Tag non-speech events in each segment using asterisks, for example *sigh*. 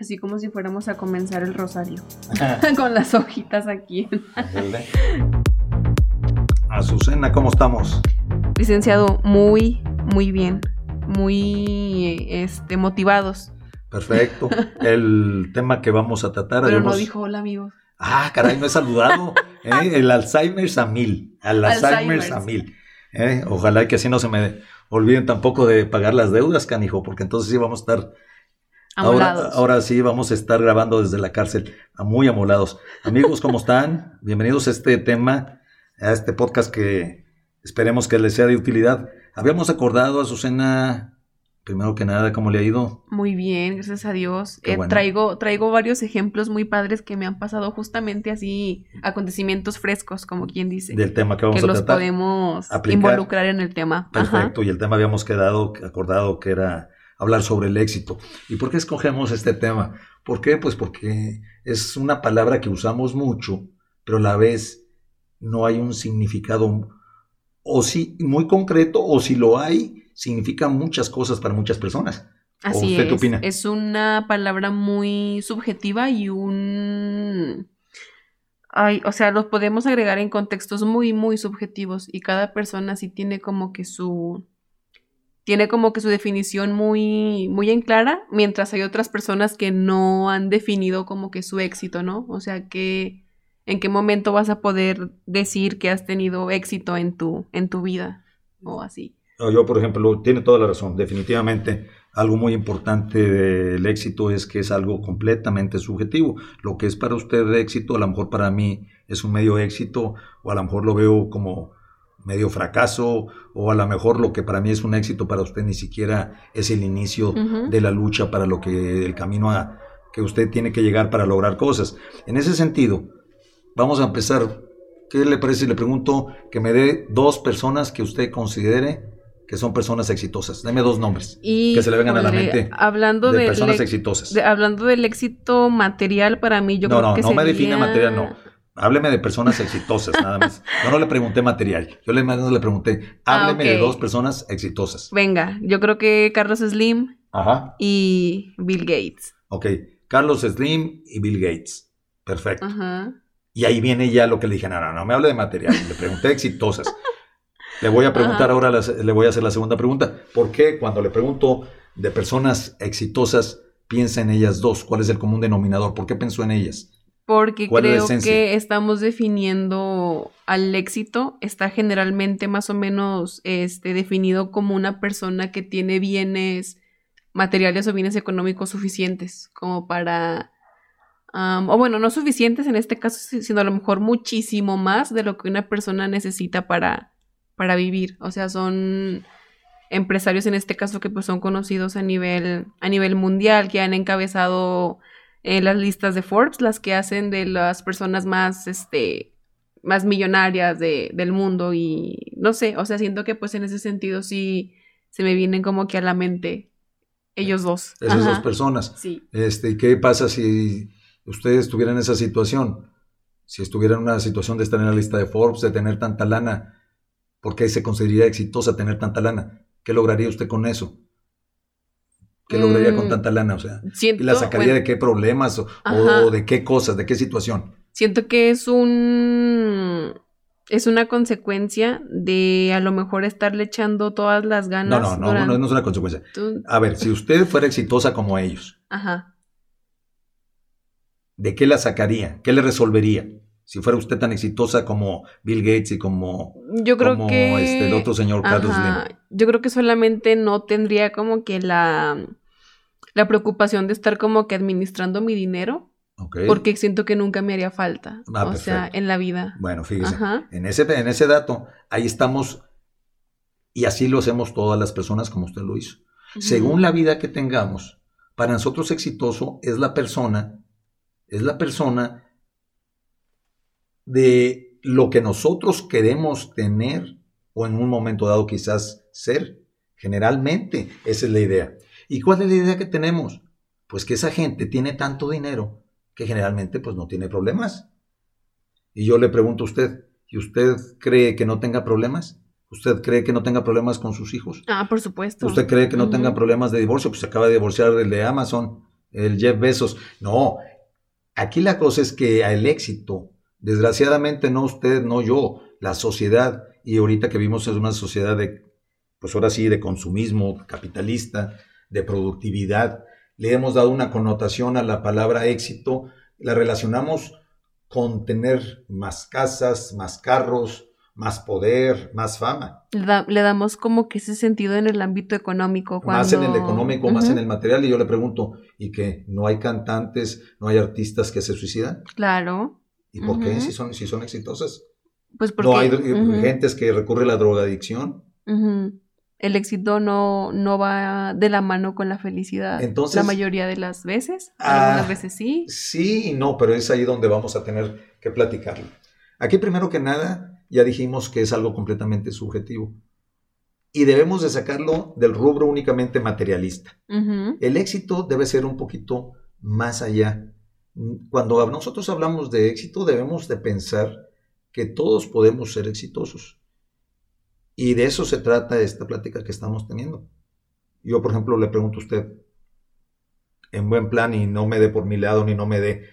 Así como si fuéramos a comenzar el rosario. *laughs* Con las hojitas aquí. *laughs* Azucena, ¿cómo estamos? Licenciado, muy, muy bien. Muy este, motivados. Perfecto. *laughs* El tema que vamos a tratar. Pero no dijo hola, amigos. Ah, caray, me he saludado. ¿eh? El Alzheimer's a mil. Al Alzheimer's, a mil. ¿eh? Ojalá que así no se me olviden tampoco de pagar las deudas, canijo, porque entonces sí vamos a estar Ahora, ahora, sí, vamos a estar grabando desde la cárcel, muy amolados. Amigos, ¿cómo están? Bienvenidos a este tema, a este podcast que esperemos que les sea de utilidad. Habíamos acordado, Azucena, primero que nada, ¿cómo le ha ido? Muy bien, gracias a Dios. Eh, traigo, traigo varios ejemplos muy padres que me han pasado justamente así, acontecimientos frescos, como quien dice. Del tema que vamos a tratar. Que los podemos involucrar en el tema. Perfecto, y el tema habíamos quedado, acordado que era hablar sobre el éxito. ¿Y por qué escogemos este tema? ¿Por qué? Pues porque es una palabra que usamos mucho, pero a la vez no hay un significado o si muy concreto o si lo hay, significa muchas cosas para muchas personas. Así usted es. Qué opina? Es una palabra muy subjetiva y un Ay, o sea, los podemos agregar en contextos muy, muy subjetivos y cada persona sí tiene como que su, tiene como que su definición muy, muy en clara, mientras hay otras personas que no han definido como que su éxito, ¿no? O sea, que en qué momento vas a poder decir que has tenido éxito en tu, en tu vida o así. Yo, por ejemplo, tiene toda la razón. Definitivamente, algo muy importante del éxito es que es algo completamente subjetivo. Lo que es para usted éxito, a lo mejor para mí es un medio éxito, o a lo mejor lo veo como medio fracaso o a lo mejor lo que para mí es un éxito para usted ni siquiera es el inicio de la lucha para lo que el camino a que usted tiene que llegar para lograr cosas. En ese sentido, vamos a empezar. ¿Qué le parece si le pregunto que me dé dos personas que usted considere que son personas exitosas? Deme dos nombres que se le vengan a la mente hablando de, personas exitosas. hablando del éxito material para mí, yo creo que no, no me define material, no Hábleme de personas exitosas, nada más. Yo no le pregunté material. Yo le, le pregunté, ah, hábleme de dos personas exitosas. Venga, yo creo que Carlos Slim y Bill Gates. Ok, Carlos Slim y Bill Gates. Perfecto. Y ahí viene ya lo que le dije, no, no, no me hable de material. Le pregunté exitosas. *laughs* le voy a preguntar ahora, le voy a hacer la segunda pregunta. ¿Por qué cuando le pregunto de personas exitosas, piensa en ellas dos? ¿Cuál es el común denominador? ¿Por qué pensó en ellas? Porque creo que estamos definiendo al éxito, está generalmente más o menos este, definido como una persona que tiene bienes materiales o bienes económicos suficientes como para, o bueno, no suficientes en este caso, sino a lo mejor muchísimo más de lo que una persona necesita para, para vivir. O sea, son empresarios en este caso que pues son conocidos a nivel, a nivel mundial, que han encabezado en las listas de Forbes, las que hacen de las personas más, este, más millonarias de, del mundo y no sé, o sea, siento que pues en ese sentido sí se me vienen como que a la mente ellos dos. Esas dos personas. Sí. Este, ¿qué pasa si ustedes estuvieran en esa situación? Si estuvieran en una situación de estar en la lista de Forbes, de tener tanta lana, ¿por qué se consideraría exitosa tener tanta lana? ¿Qué lograría usted con eso? ¿Qué lograría con mm, tanta lana? O sea, ¿la sacaría de qué problemas o, de qué cosas, de qué situación? Siento que es un es una consecuencia de a lo mejor estarle echando todas las ganas. No, no, no, no, es una consecuencia. A ver, si usted fuera exitosa como ellos, Ajá. ¿de qué la sacaría? ¿Qué le resolvería? Si fuera usted tan exitosa como Bill Gates y como, yo creo que, este, el otro señor Carlos Slim. Yo creo que solamente no tendría como que la la preocupación de estar como que administrando mi dinero. Porque siento que nunca me haría falta. Ah, o sea, en la vida. Bueno, fíjese. En ese, en ese dato, ahí estamos. Y así lo hacemos todas las personas como usted lo hizo. Según la vida que tengamos, para nosotros exitoso es la persona, es la persona de lo que nosotros queremos tener o en un momento dado quizás ser. Generalmente, esa es la idea. ¿Y cuál es la idea que tenemos? Pues que esa gente tiene tanto dinero que generalmente pues no tiene problemas. Y yo le pregunto a usted, ¿y usted cree que no tenga problemas? ¿Usted cree que no tenga problemas con sus hijos? Ah, por supuesto. ¿Usted cree que no tenga problemas de divorcio? Pues se acaba de divorciar el de Amazon. el Jeff Bezos. No, aquí la cosa es que el éxito, desgraciadamente no usted, no yo, la sociedad, y ahorita que vimos es una sociedad de, pues ahora sí, de consumismo capitalista, de productividad, le hemos dado una connotación a la palabra éxito, la relacionamos con tener más casas, más carros, más poder, más fama. le damos como que ese sentido en el ámbito económico. Más en el económico, más en el material. Y yo le pregunto, ¿y qué? ¿No hay cantantes, no hay artistas que se suicidan? Claro. ¿Y por qué? Si son, si son exitosas. Pues porque... No hay gentes que recurre a la drogadicción. El éxito no, no va de la mano con la felicidad. Entonces, la mayoría de las veces. Algunas ah, veces sí. Sí y no, pero es ahí donde vamos a tener que platicarlo. Aquí primero que nada ya dijimos que es algo completamente subjetivo. Y debemos de sacarlo del rubro únicamente materialista. El éxito debe ser un poquito más allá. Cuando nosotros hablamos de éxito, debemos de pensar que todos podemos ser exitosos. Y de eso se trata esta plática que estamos teniendo. Yo, por ejemplo, le pregunto a usted, en buen plan, y no me dé por mi lado, ni no me dé,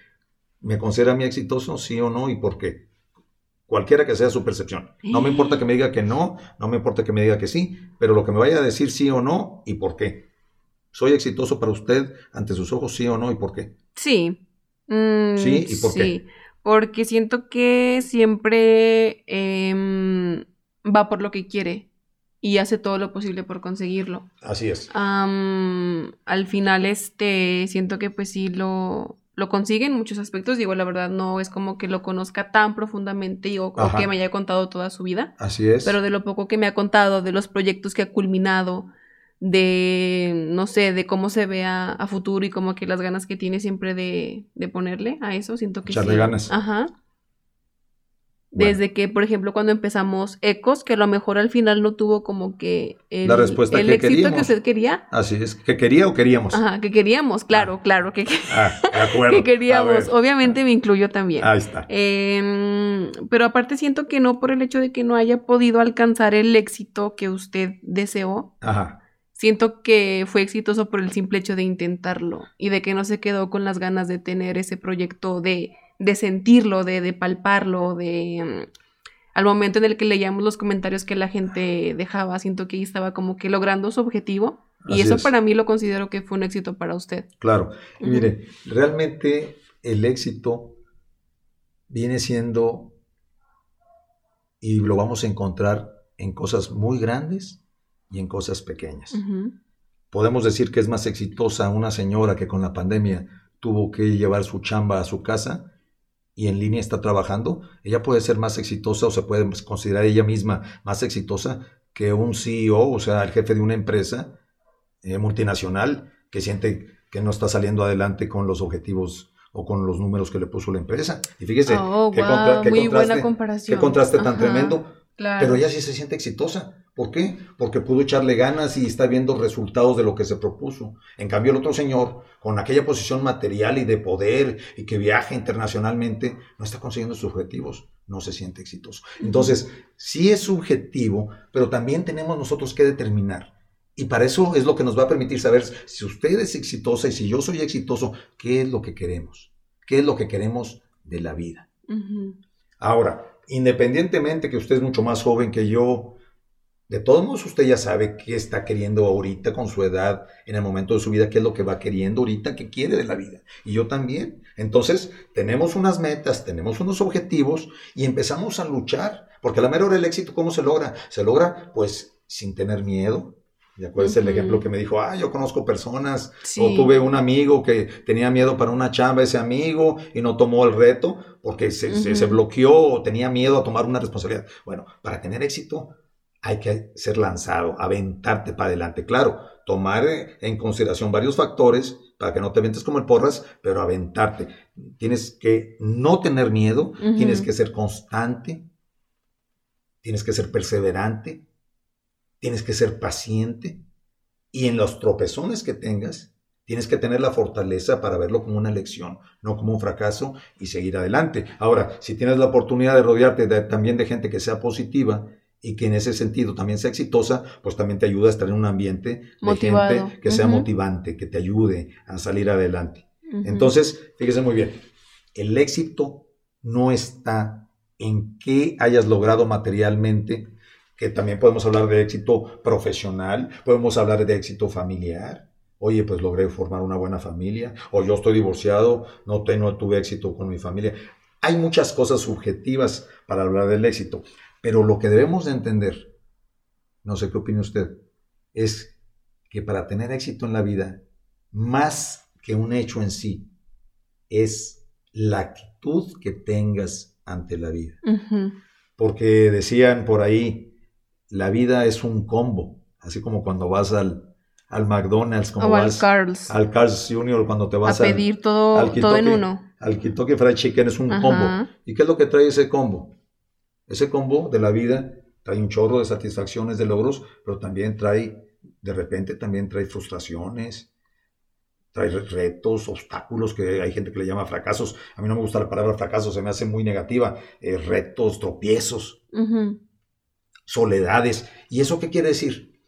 ¿me considera a mí exitoso? Sí o no, y por qué cualquiera que sea su percepción. No me importa que me diga que no, no me importa que me diga que sí, pero lo que me vaya a decir sí o no y por qué. ¿Soy exitoso para usted ante sus ojos, sí o no y por qué? Sí. Mm, sí, ¿y por sí. Porque siento que siempre em, va por lo que quiere y hace todo lo posible por conseguirlo. Así es. al final, este, siento que pues sí lo, lo consigue en muchos aspectos. Digo, la verdad no es como que lo conozca tan profundamente o, que me haya contado toda su vida. Así es. Pero de lo poco que me ha contado, de los proyectos que ha culminado, de, no sé, de cómo se ve a, futuro y como que las ganas que tiene siempre de, de ponerle a eso, siento que Echarle ganas. Ajá. Desde que, por ejemplo, cuando empezamos Ecos, que a lo mejor al final no tuvo como que el, La respuesta el éxito que usted quería. Así es, que quería o queríamos. Ajá, que queríamos, claro, ah. claro, que, ah, de acuerdo. *laughs* que queríamos. Obviamente me incluyo también. Ahí está. Em, pero aparte siento que no por el hecho de que no haya podido alcanzar el éxito que usted deseó. Ajá. Siento que fue exitoso por el simple hecho de intentarlo y de que no se quedó con las ganas de tener ese proyecto de de sentirlo, de, de palparlo, de... Mm, al momento en el que leíamos los comentarios que la gente dejaba, siento que ahí estaba como que logrando su objetivo. y eso para mí lo considero que fue un éxito para usted. Claro. Y mire, realmente el éxito viene siendo, y lo vamos a encontrar en cosas muy grandes y en cosas pequeñas. Podemos decir que es más exitosa una señora que con la pandemia tuvo que llevar su chamba a su casa y en línea está trabajando, ella puede ser más exitosa o se puede considerar ella misma más exitosa que un CEO, o sea, el jefe de una empresa eh, multinacional que siente que no está saliendo adelante con los objetivos o con los números que le puso la empresa. Y fíjese, oh, qué, Muy buena comparación. qué contraste tan tremendo. Pero ella sí se siente exitosa. ¿Por qué? Porque pudo echarle ganas y está viendo resultados de lo que se propuso. En cambio, el otro señor, con aquella posición material y de poder y que viaja internacionalmente, no está consiguiendo sus objetivos, no se siente exitoso. Entonces, sí es subjetivo, pero también tenemos nosotros que determinar. Y para eso es lo que nos va a permitir saber si usted es exitosa y si yo soy exitoso, qué es lo que queremos, qué es lo que queremos de la vida. Ahora, independientemente que usted es mucho más joven que yo, de todos modos, usted ya sabe qué está queriendo ahorita con su edad, en el momento de su vida, qué es lo que va queriendo ahorita, qué quiere de la vida. Y yo también. Entonces, tenemos unas metas, tenemos unos objetivos y empezamos a luchar. Porque a la mera hora el éxito, ¿cómo se logra? Se logra, pues, sin tener miedo. ¿Y acuerdas el ejemplo que me dijo, ah, yo conozco personas, o tuve un amigo que tenía miedo para una chamba, ese amigo, y no tomó el reto porque se, se bloqueó o tenía miedo a tomar una responsabilidad. Bueno, para tener éxito hay que ser lanzado, aventarte para adelante. Claro, tomar en consideración varios factores para que no te aventes como el porras, pero aventarte. Tienes que no tener miedo, tienes que ser constante, tienes que ser perseverante, tienes que ser paciente y en los tropezones que tengas, tienes que tener la fortaleza para verlo como una lección, no como un fracaso y seguir adelante. Ahora, si tienes la oportunidad de rodearte también de gente que sea positiva, y que en ese sentido también sea exitosa, pues también te ayuda a estar en un ambiente de gente que sea motivante, que te ayude a salir adelante. Entonces, fíjese muy bien, el éxito no está en qué hayas logrado materialmente, que también podemos hablar de éxito profesional, podemos hablar de éxito familiar. Oye, pues logré formar una buena familia, o yo estoy divorciado, no, tuve éxito con mi familia. Hay muchas cosas subjetivas para hablar del éxito, pero lo que debemos de entender, no sé qué opina usted, es que para tener éxito en la vida, más que un hecho en sí, es la actitud que tengas ante la vida. Porque decían por ahí, la vida es un combo, así como cuando vas al, al McDonald's, como al Carl's. Al Carl's Junior, cuando te vas a pedir todo, al todo en uno. Al Kentucky Fried Chicken es un combo. ¿Y qué es lo que trae ese combo? Ese combo de la vida trae un chorro de satisfacciones, de logros, pero también trae, de repente también trae frustraciones, trae retos, obstáculos, que hay gente que le llama fracasos. A mí no me gusta la palabra fracaso, se me hace muy negativa. Eh, retos, tropiezos, soledades. ¿Y eso qué quiere decir?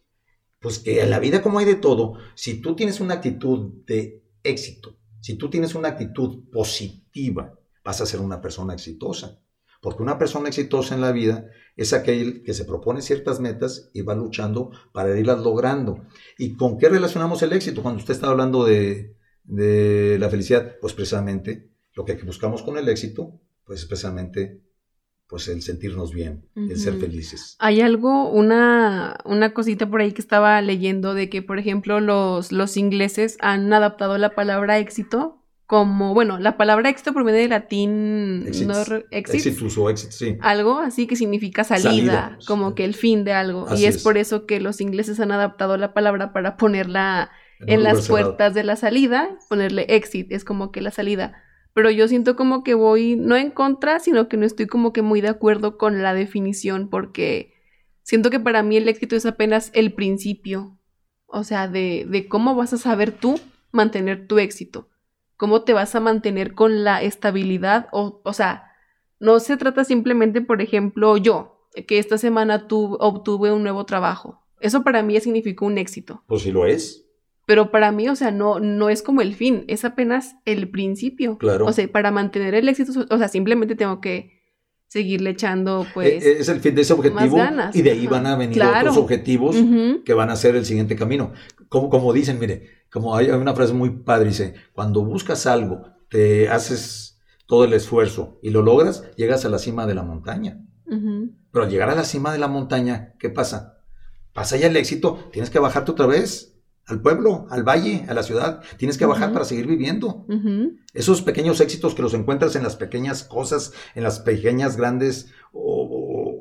Pues que en la vida como hay de todo, si tú tienes una actitud de éxito, si tú tienes una actitud positiva, vas a ser una persona exitosa. Porque una persona exitosa en la vida es aquel que se propone ciertas metas y va luchando para irlas logrando. ¿Y con qué relacionamos el éxito? Cuando usted está hablando de, la felicidad, pues precisamente lo que buscamos con el éxito, pues precisamente pues el sentirnos bien, el ser felices. Hay algo, una, una cosita por ahí que estaba leyendo de que, por ejemplo, los, los ingleses han adaptado la palabra éxito como, bueno, la palabra éxito proviene del latín no, exitus o éxito, sí. Algo así que significa salida, como que el fin de algo. y es, por eso que los ingleses han adaptado la palabra para ponerla en, las puertas de la salida, ponerle exit, es como que la salida. Pero yo siento como que voy no en contra, sino que no estoy como que muy de acuerdo con la definición, porque siento que para mí el éxito es apenas el principio. O sea, de, de cómo vas a saber tú mantener tu éxito cómo te vas a mantener con la estabilidad o, o sea, no se trata simplemente, por ejemplo, yo, que esta semana obtuve un nuevo trabajo. Eso para mí significó un éxito. Pues sí lo es. Pero para mí, o sea, no, no es como el fin, es apenas el principio. Claro. O sea, para mantener el éxito, o sea, simplemente tengo que seguirle echando, e, pues. Es el fin de ese objetivo. Y de ahí van a venir otros objetivos que van a ser el siguiente camino. Como, como dicen, mire, como hay, una frase muy padre, dice, cuando buscas algo, te haces todo el esfuerzo y lo logras, llegas a la cima de la montaña. Pero al llegar a la cima de la montaña, ¿qué pasa? Pasa ya el éxito, tienes que bajarte otra vez al pueblo, al valle, a la ciudad. Tienes que bajar para seguir viviendo. Esos pequeños éxitos que los encuentras en las pequeñas cosas, en las pequeñas grandes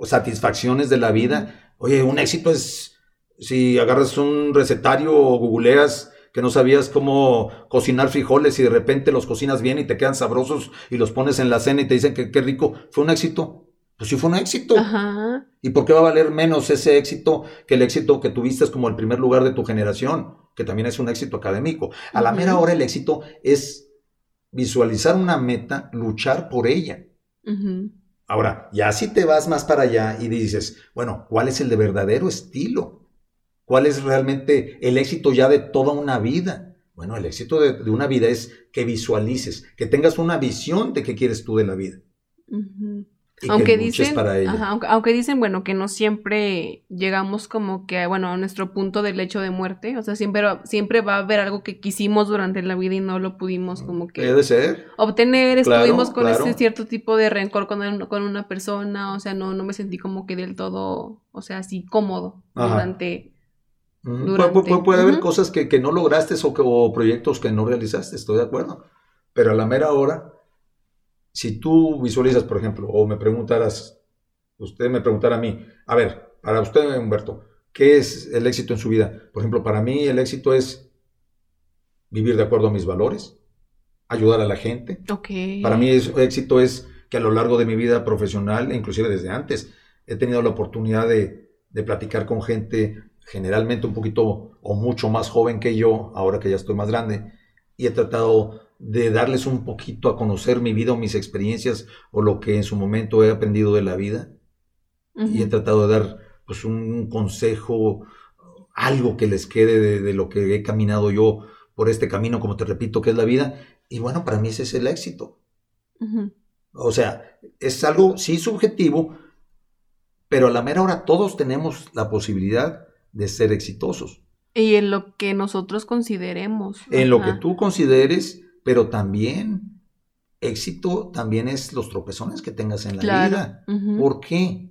satisfacciones de la vida. Oye, un éxito es si agarras un recetario o googleas que no sabías cómo cocinar frijoles y de repente los cocinas bien y te quedan sabrosos y los pones en la cena y te dicen que qué rico, fue un éxito. Pues sí fue un éxito. ¿Y por qué va a valer menos ese éxito que el éxito que tuviste como el primer lugar de tu generación, que también es un éxito académico? A la mera hora el éxito es visualizar una meta, luchar por ella. Ahora, ya si te vas más para allá y dices, bueno, ¿cuál es el de verdadero estilo? ¿Cuál es realmente el éxito ya de toda una vida? Bueno, el éxito de, una vida es que visualices, que tengas una visión de qué quieres tú de la vida. Aunque dicen, aunque, dicen, bueno, que no siempre llegamos como que, bueno, a nuestro punto del hecho de muerte. O sea, siempre, siempre va a haber algo que quisimos durante la vida y no lo pudimos como que... Ser. Obtener, estuvimos con ese cierto tipo de rencor con, con, una persona. O sea, no, no me sentí como que del todo, o sea, así cómodo durante puede, haber cosas que, no lograste o, o, proyectos que no realizaste, estoy de acuerdo. Pero a la mera hora, si tú visualizas, por ejemplo, o me preguntaras, usted me preguntara a mí, a ver, para usted, Humberto, ¿qué es el éxito en su vida? Por ejemplo, para mí el éxito es vivir de acuerdo a mis valores, ayudar a la gente. Para mí el éxito es que a lo largo de mi vida profesional, inclusive desde antes, he tenido la oportunidad de, de platicar con gente generalmente un poquito o mucho más joven que yo, ahora que ya estoy más grande, y he tratado de darles un poquito a conocer mi vida o mis experiencias o lo que en su momento he aprendido de la vida. y he tratado de dar pues un consejo, algo que les quede de, lo que he caminado yo por este camino, como te repito, que es la vida. Y bueno, para mí ese es el éxito. O sea, es algo, sí, subjetivo, pero a la mera hora todos tenemos la posibilidad de ser exitosos. Y en lo que nosotros consideremos. En lo que tú consideres, pero también éxito también es los tropezones que tengas en la vida. ¿Por qué?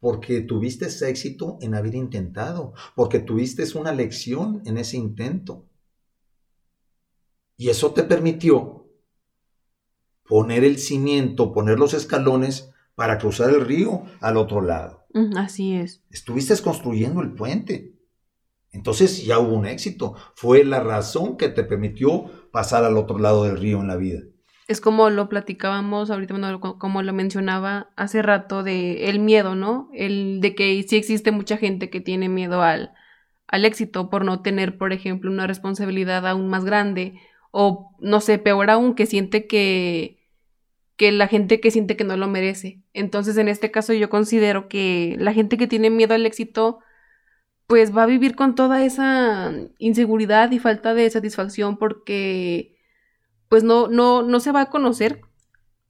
Porque tuviste ese éxito en haber intentado, porque tuviste una lección en ese intento. Y eso te permitió poner el cimiento, poner los escalones para cruzar el río al otro lado. Así es. Estuviste construyendo el puente. Entonces ya hubo un éxito. Fue la razón que te permitió pasar al otro lado del río en la vida. Es como lo platicábamos ahorita, como lo mencionaba hace rato, de el miedo, ¿no? El de que sí existe mucha gente que tiene miedo al, al éxito por no tener, por ejemplo, una responsabilidad aún más grande o, no sé, peor aún, que siente que, que la gente que siente que no lo merece. Entonces, en este caso, yo considero que la gente que tiene miedo al éxito, pues va a vivir con toda esa inseguridad y falta de satisfacción porque, pues no, no, no se va a conocer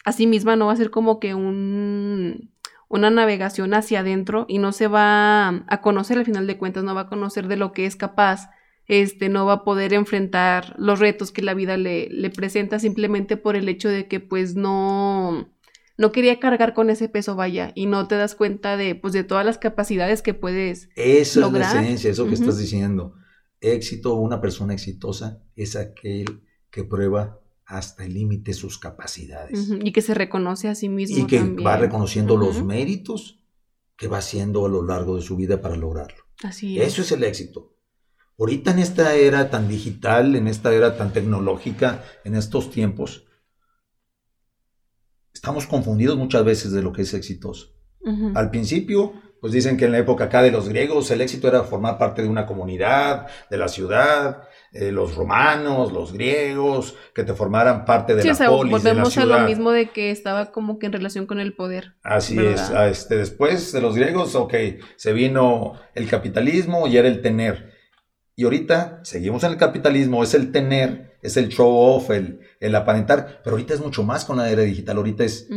a sí misma, no va a ser como que un, una navegación hacia adentro y no se va a conocer al final de cuentas, no va a conocer de lo que es capaz este, no va a poder enfrentar los retos que la vida le, le presenta simplemente por el hecho de que pues no, no quería cargar con ese peso, vaya, y no te das cuenta de, pues, de todas las capacidades que puedes Esa es la esencia, eso que estás diciendo. Éxito, una persona exitosa es aquel que prueba hasta el límite sus capacidades. Y que se reconoce a sí mismo. Y que va reconociendo los méritos que va haciendo a lo largo de su vida para lograrlo. Así es. Eso es el éxito. Ahorita en esta era tan digital, en esta era tan tecnológica, en estos tiempos, estamos confundidos muchas veces de lo que es exitoso. Al principio, pues dicen que en la época acá de los griegos el éxito era formar parte de una comunidad, de la ciudad, eh, los romanos, los griegos, que te formaran parte de la o sea, volvemos a lo mismo de que estaba como que en relación con el poder. Así es. Este, después de los griegos, ok, se vino el capitalismo y era el tener. Y ahorita seguimos en el capitalismo, es el tener, es el show off, el, el aparentar, pero ahorita es mucho más con la era digital. Ahorita es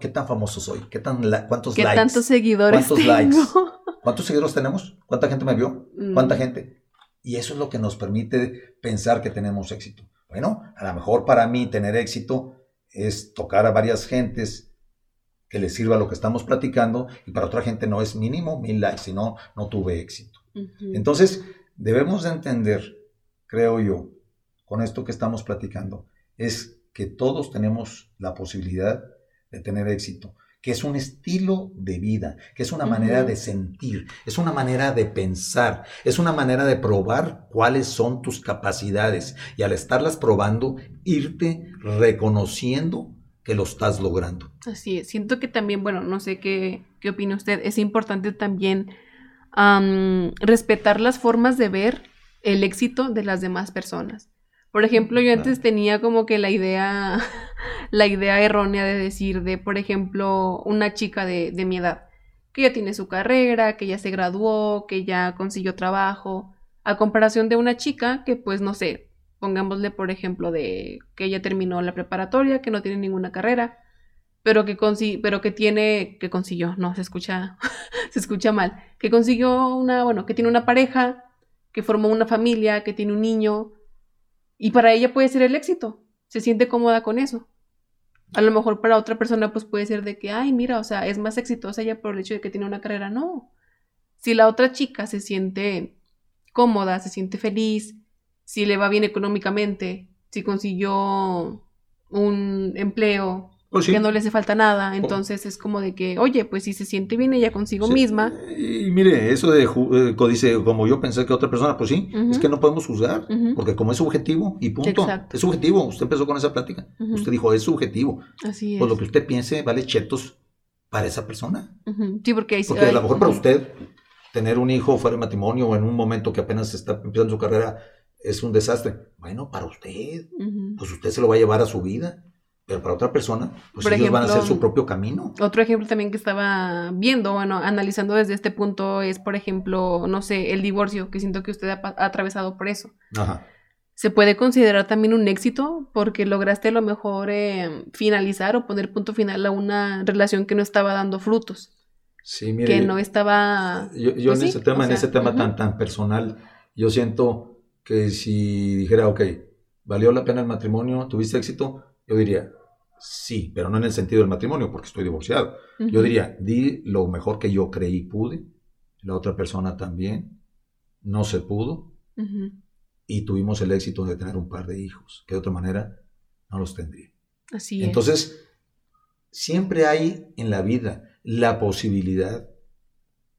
qué tan famoso soy, qué tan cuántos ¿Qué likes, tantos seguidores cuántos likes, *laughs* cuántos seguidores tenemos, cuánta gente me vio, cuánta mm. gente. Y eso es lo que nos permite pensar que tenemos éxito. Bueno, a lo mejor para mí tener éxito es tocar a varias gentes que les sirva lo que estamos platicando y para otra gente no es mínimo mil likes, sino no tuve éxito. Entonces, debemos de entender, creo yo, con esto que estamos platicando, es que todos tenemos la posibilidad de tener éxito, que es un estilo de vida, que es una manera de sentir, es una manera de pensar, es una manera de probar cuáles son tus capacidades y al estarlas probando, irte reconociendo que lo estás logrando. Así es, siento que también, bueno, no sé qué, qué opina usted, es importante también respetar las formas de ver el éxito de las demás personas. Por ejemplo, yo antes tenía como que la idea, *laughs* la idea errónea de decir de, por ejemplo, una chica de, de mi edad, que ya tiene su carrera, que ya se graduó, que ya consiguió trabajo, a comparación de una chica que, pues, no sé, pongámosle, por ejemplo, de que ella terminó la preparatoria, que no tiene ninguna carrera, pero que pero que tiene, que consiguió, no, se escucha, *laughs* se escucha mal, que consiguió una, bueno, que tiene una pareja, que formó una familia, que tiene un niño, y para ella puede ser el éxito, se siente cómoda con eso. A lo mejor para otra persona pues puede ser de que, ay, mira, o sea, es más exitosa ella por el hecho de que tiene una carrera, no. Si la otra chica se siente cómoda, se siente feliz, si le va bien económicamente, si consiguió un empleo, pues que no le hace falta nada. Entonces es como de que, oye, pues si se siente bien ella consigo misma. Y mire, eso de eh, dice, como yo pensé que otra persona, pues sí, es que no podemos juzgar, porque como es subjetivo y punto. Es subjetivo. Usted empezó con esa plática. Usted dijo, es subjetivo. Así es. Pues lo que usted piense vale chetos para esa persona. Sí, porque hay, Porque a lo mejor para usted tener un hijo fuera de matrimonio o en un momento que apenas está empezando su carrera es un desastre. Bueno, para usted, pues usted se lo va a llevar a su vida Pero para otra persona, pues ellos van a hacer su propio camino. Otro ejemplo también que estaba viendo, bueno, analizando desde este punto es, por ejemplo, no sé, el divorcio, que siento que usted ha, atravesado por eso. Ajá. Se puede considerar también un éxito porque lograste a lo mejor eh, finalizar o poner punto final a una relación que no estaba dando frutos. Sí, mire. Que no estaba. Yo, pues en ese tema, en ese tema tan, tan personal, yo siento que si dijera, ok, ¿valió la pena el matrimonio? ¿Tuviste éxito? Yo diría, sí, pero no en el sentido del matrimonio, porque estoy divorciado. Yo diría, di lo mejor que yo creí pude, la otra persona también, no se pudo, y tuvimos el éxito de tener un par de hijos, que de otra manera no los tendría. Así es. Entonces, siempre hay en la vida la posibilidad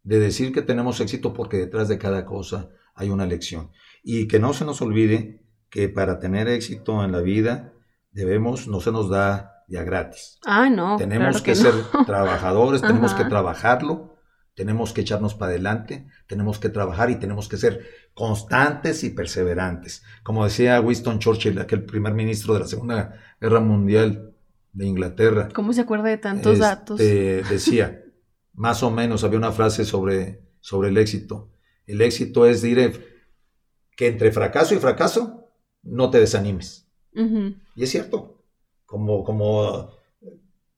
de decir que tenemos éxito porque detrás de cada cosa hay una lección. Y que no se nos olvide que para tener éxito en la vida debemos, no se nos da ya gratis. Ah, no. Tenemos que, ser *laughs* trabajadores, tenemos que trabajarlo, tenemos que echarnos para adelante, tenemos que trabajar y tenemos que ser constantes y perseverantes. Como decía Winston Churchill, aquel primer ministro de la Segunda Guerra Mundial de Inglaterra. ¿Cómo se acuerda de tantos este, datos? Decía, *laughs* más o menos, había una frase sobre, sobre el éxito. El éxito es, diré, que entre fracaso y fracaso no te desanimes y es cierto, como, como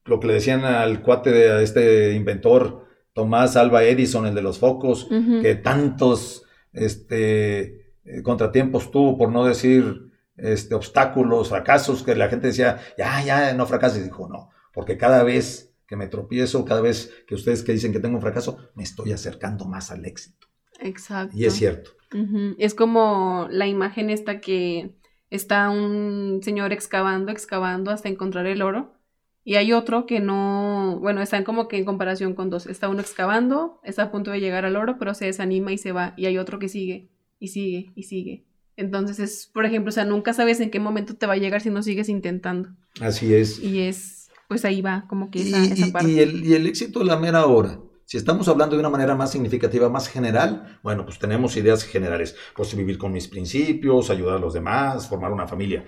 lo que le decían al cuate de este inventor, Tomás Alba Edison, el de los focos, que tantos este, eh, contratiempos tuvo, por no decir este, obstáculos, fracasos, que la gente decía, ya, ya, no fracases. Dijo, no, porque cada vez que me tropiezo, cada vez que ustedes que dicen que tengo un fracaso, me estoy acercando más al éxito. Exacto. Y es cierto. Es como la imagen esta que está un señor excavando, excavando hasta encontrar el oro. Y hay otro que no, bueno, están como que en comparación con dos. Está uno excavando, está a punto de llegar al oro, pero se desanima y se va. Y hay otro que sigue, y sigue, y sigue. Entonces es, por ejemplo, o sea, nunca sabes en qué momento te va a llegar si no sigues intentando. Así es. Y es, pues ahí va, como que esa, esa parte. Y el, y el éxito de la mera hora. Si estamos hablando de una manera más significativa, más general, bueno, pues tenemos ideas generales. Pues vivir con mis principios, ayudar a los demás, formar una familia.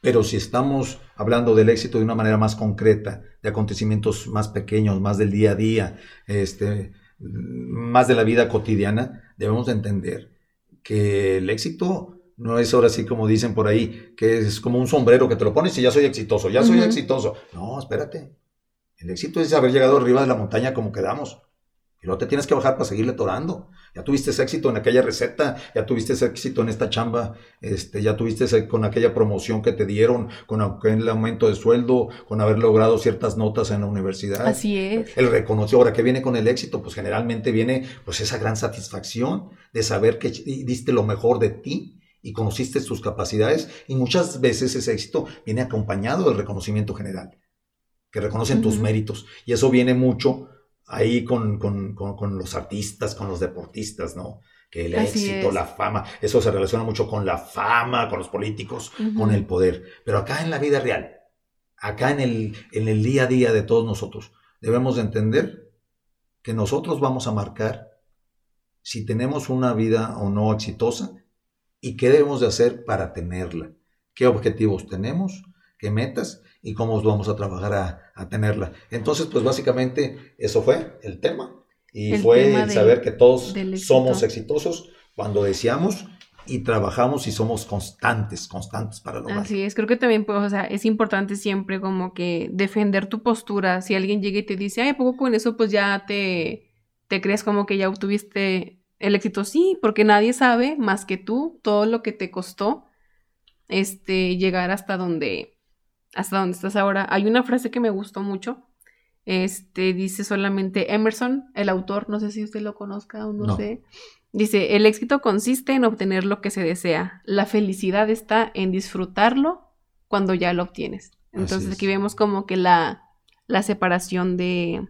Pero si estamos hablando del éxito de una manera más concreta, de acontecimientos más pequeños, más del día a día, este, más de la vida cotidiana, debemos de entender que el éxito no es ahora sí como dicen por ahí, que es como un sombrero que te lo pones y ya soy exitoso, ya soy exitoso. No, espérate. El éxito es haber llegado arriba de la montaña como quedamos. Y luego te tienes que bajar para seguirle torando. Ya tuviste éxito en aquella receta, ya tuviste éxito en esta chamba, este, ya tuviste ese, con aquella promoción que te dieron, con el aumento de sueldo, con haber logrado ciertas notas en la universidad. Así es. El reconoció. Ahora, que viene con el éxito? Pues generalmente viene pues esa gran satisfacción de saber que diste lo mejor de ti y conociste tus capacidades. Y muchas veces ese éxito viene acompañado del reconocimiento general, que reconocen tus méritos. Y eso viene mucho ahí con, los artistas, con los deportistas, ¿no? Que el éxito, la fama, eso se relaciona mucho con la fama, con los políticos, con el poder. Pero acá en la vida real, acá en el, en el día a día de todos nosotros, debemos entender que nosotros vamos a marcar si tenemos una vida o no exitosa y qué debemos de hacer para tenerla, qué objetivos tenemos, qué metas y cómo vamos a trabajar a, tenerla. Entonces, pues básicamente eso fue el tema. Y fue saber que todos somos exitosos cuando deseamos y trabajamos y somos constantes, constantes para lograrlo. Así es, creo que también pues, o sea, es importante siempre como que defender tu postura. Si alguien llega y te dice, ay, poco con eso, pues ya te, te crees como que ya obtuviste el éxito. Sí, porque nadie sabe más que tú todo lo que te costó este, llegar hasta donde, hasta donde estás ahora. Hay una frase que me gustó mucho. Este dice solamente Emerson, el autor, no sé si usted lo conozca o no, sé. Dice, el éxito consiste en obtener lo que se desea. La felicidad está en disfrutarlo cuando ya lo obtienes. Entonces aquí vemos como que la, la separación de,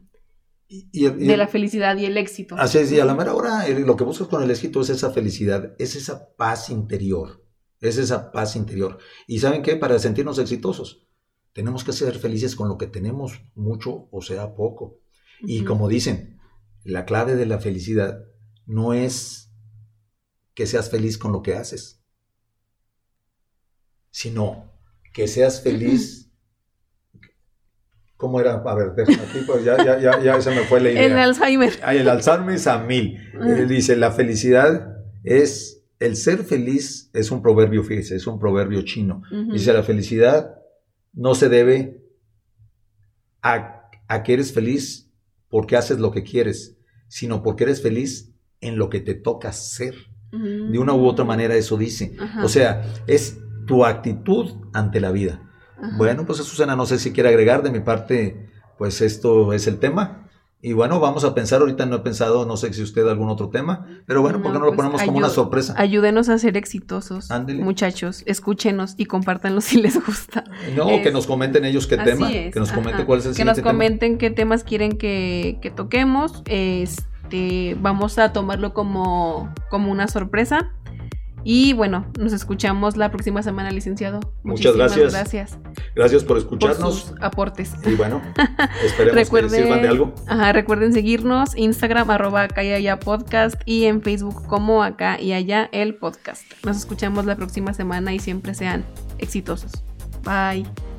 de la felicidad y el éxito. Así es, y a la mera hora lo que buscas con el éxito es esa felicidad, es esa paz interior, es esa paz interior. ¿Y saben qué? Para sentirnos exitosos, tenemos que ser felices con lo que tenemos, mucho o sea poco. Y como dicen, la clave de la felicidad no es que seas feliz con lo que haces, sino que seas feliz ¿Cómo era? A ver, aquí, pues ya, ya, ya, ya, se me fue la idea. El Alzheimer. el Alzheimer es a mil. Él dice, la felicidad es, el ser feliz es un proverbio, fíjese, es un proverbio chino. Dice, la felicidad no se debe a, a que eres feliz porque haces lo que quieres, sino porque eres feliz en lo que te toca ser. De una u otra manera eso dice. O sea, es tu actitud ante la vida. Bueno, pues Susana, no sé si quiere agregar de mi parte, pues esto es el tema. Y bueno, vamos a pensar, ahorita no he pensado, no sé si usted algún otro tema, pero bueno, ¿por qué no, lo pues ponemos como una sorpresa? Ayúdenos a ser exitosos, muchachos, escúchenos y compártanlo *laughs* si les gusta. No, que nos comenten ellos qué tema, que nos comenten cuál es el Que nos comenten qué temas quieren que, que toquemos, este, vamos a tomarlo como, como una sorpresa. Y bueno, nos escuchamos la próxima semana, licenciado. Muchas gracias. Gracias. Gracias por escucharnos. Por sus aportes. Y bueno, *laughs* esperemos que sirvan de algo. Ajá, recuerden seguirnos, Instagram, arroba acá y allá podcast y en Facebook como acá y allá el podcast. Nos escuchamos la próxima semana y siempre sean exitosos. Bye.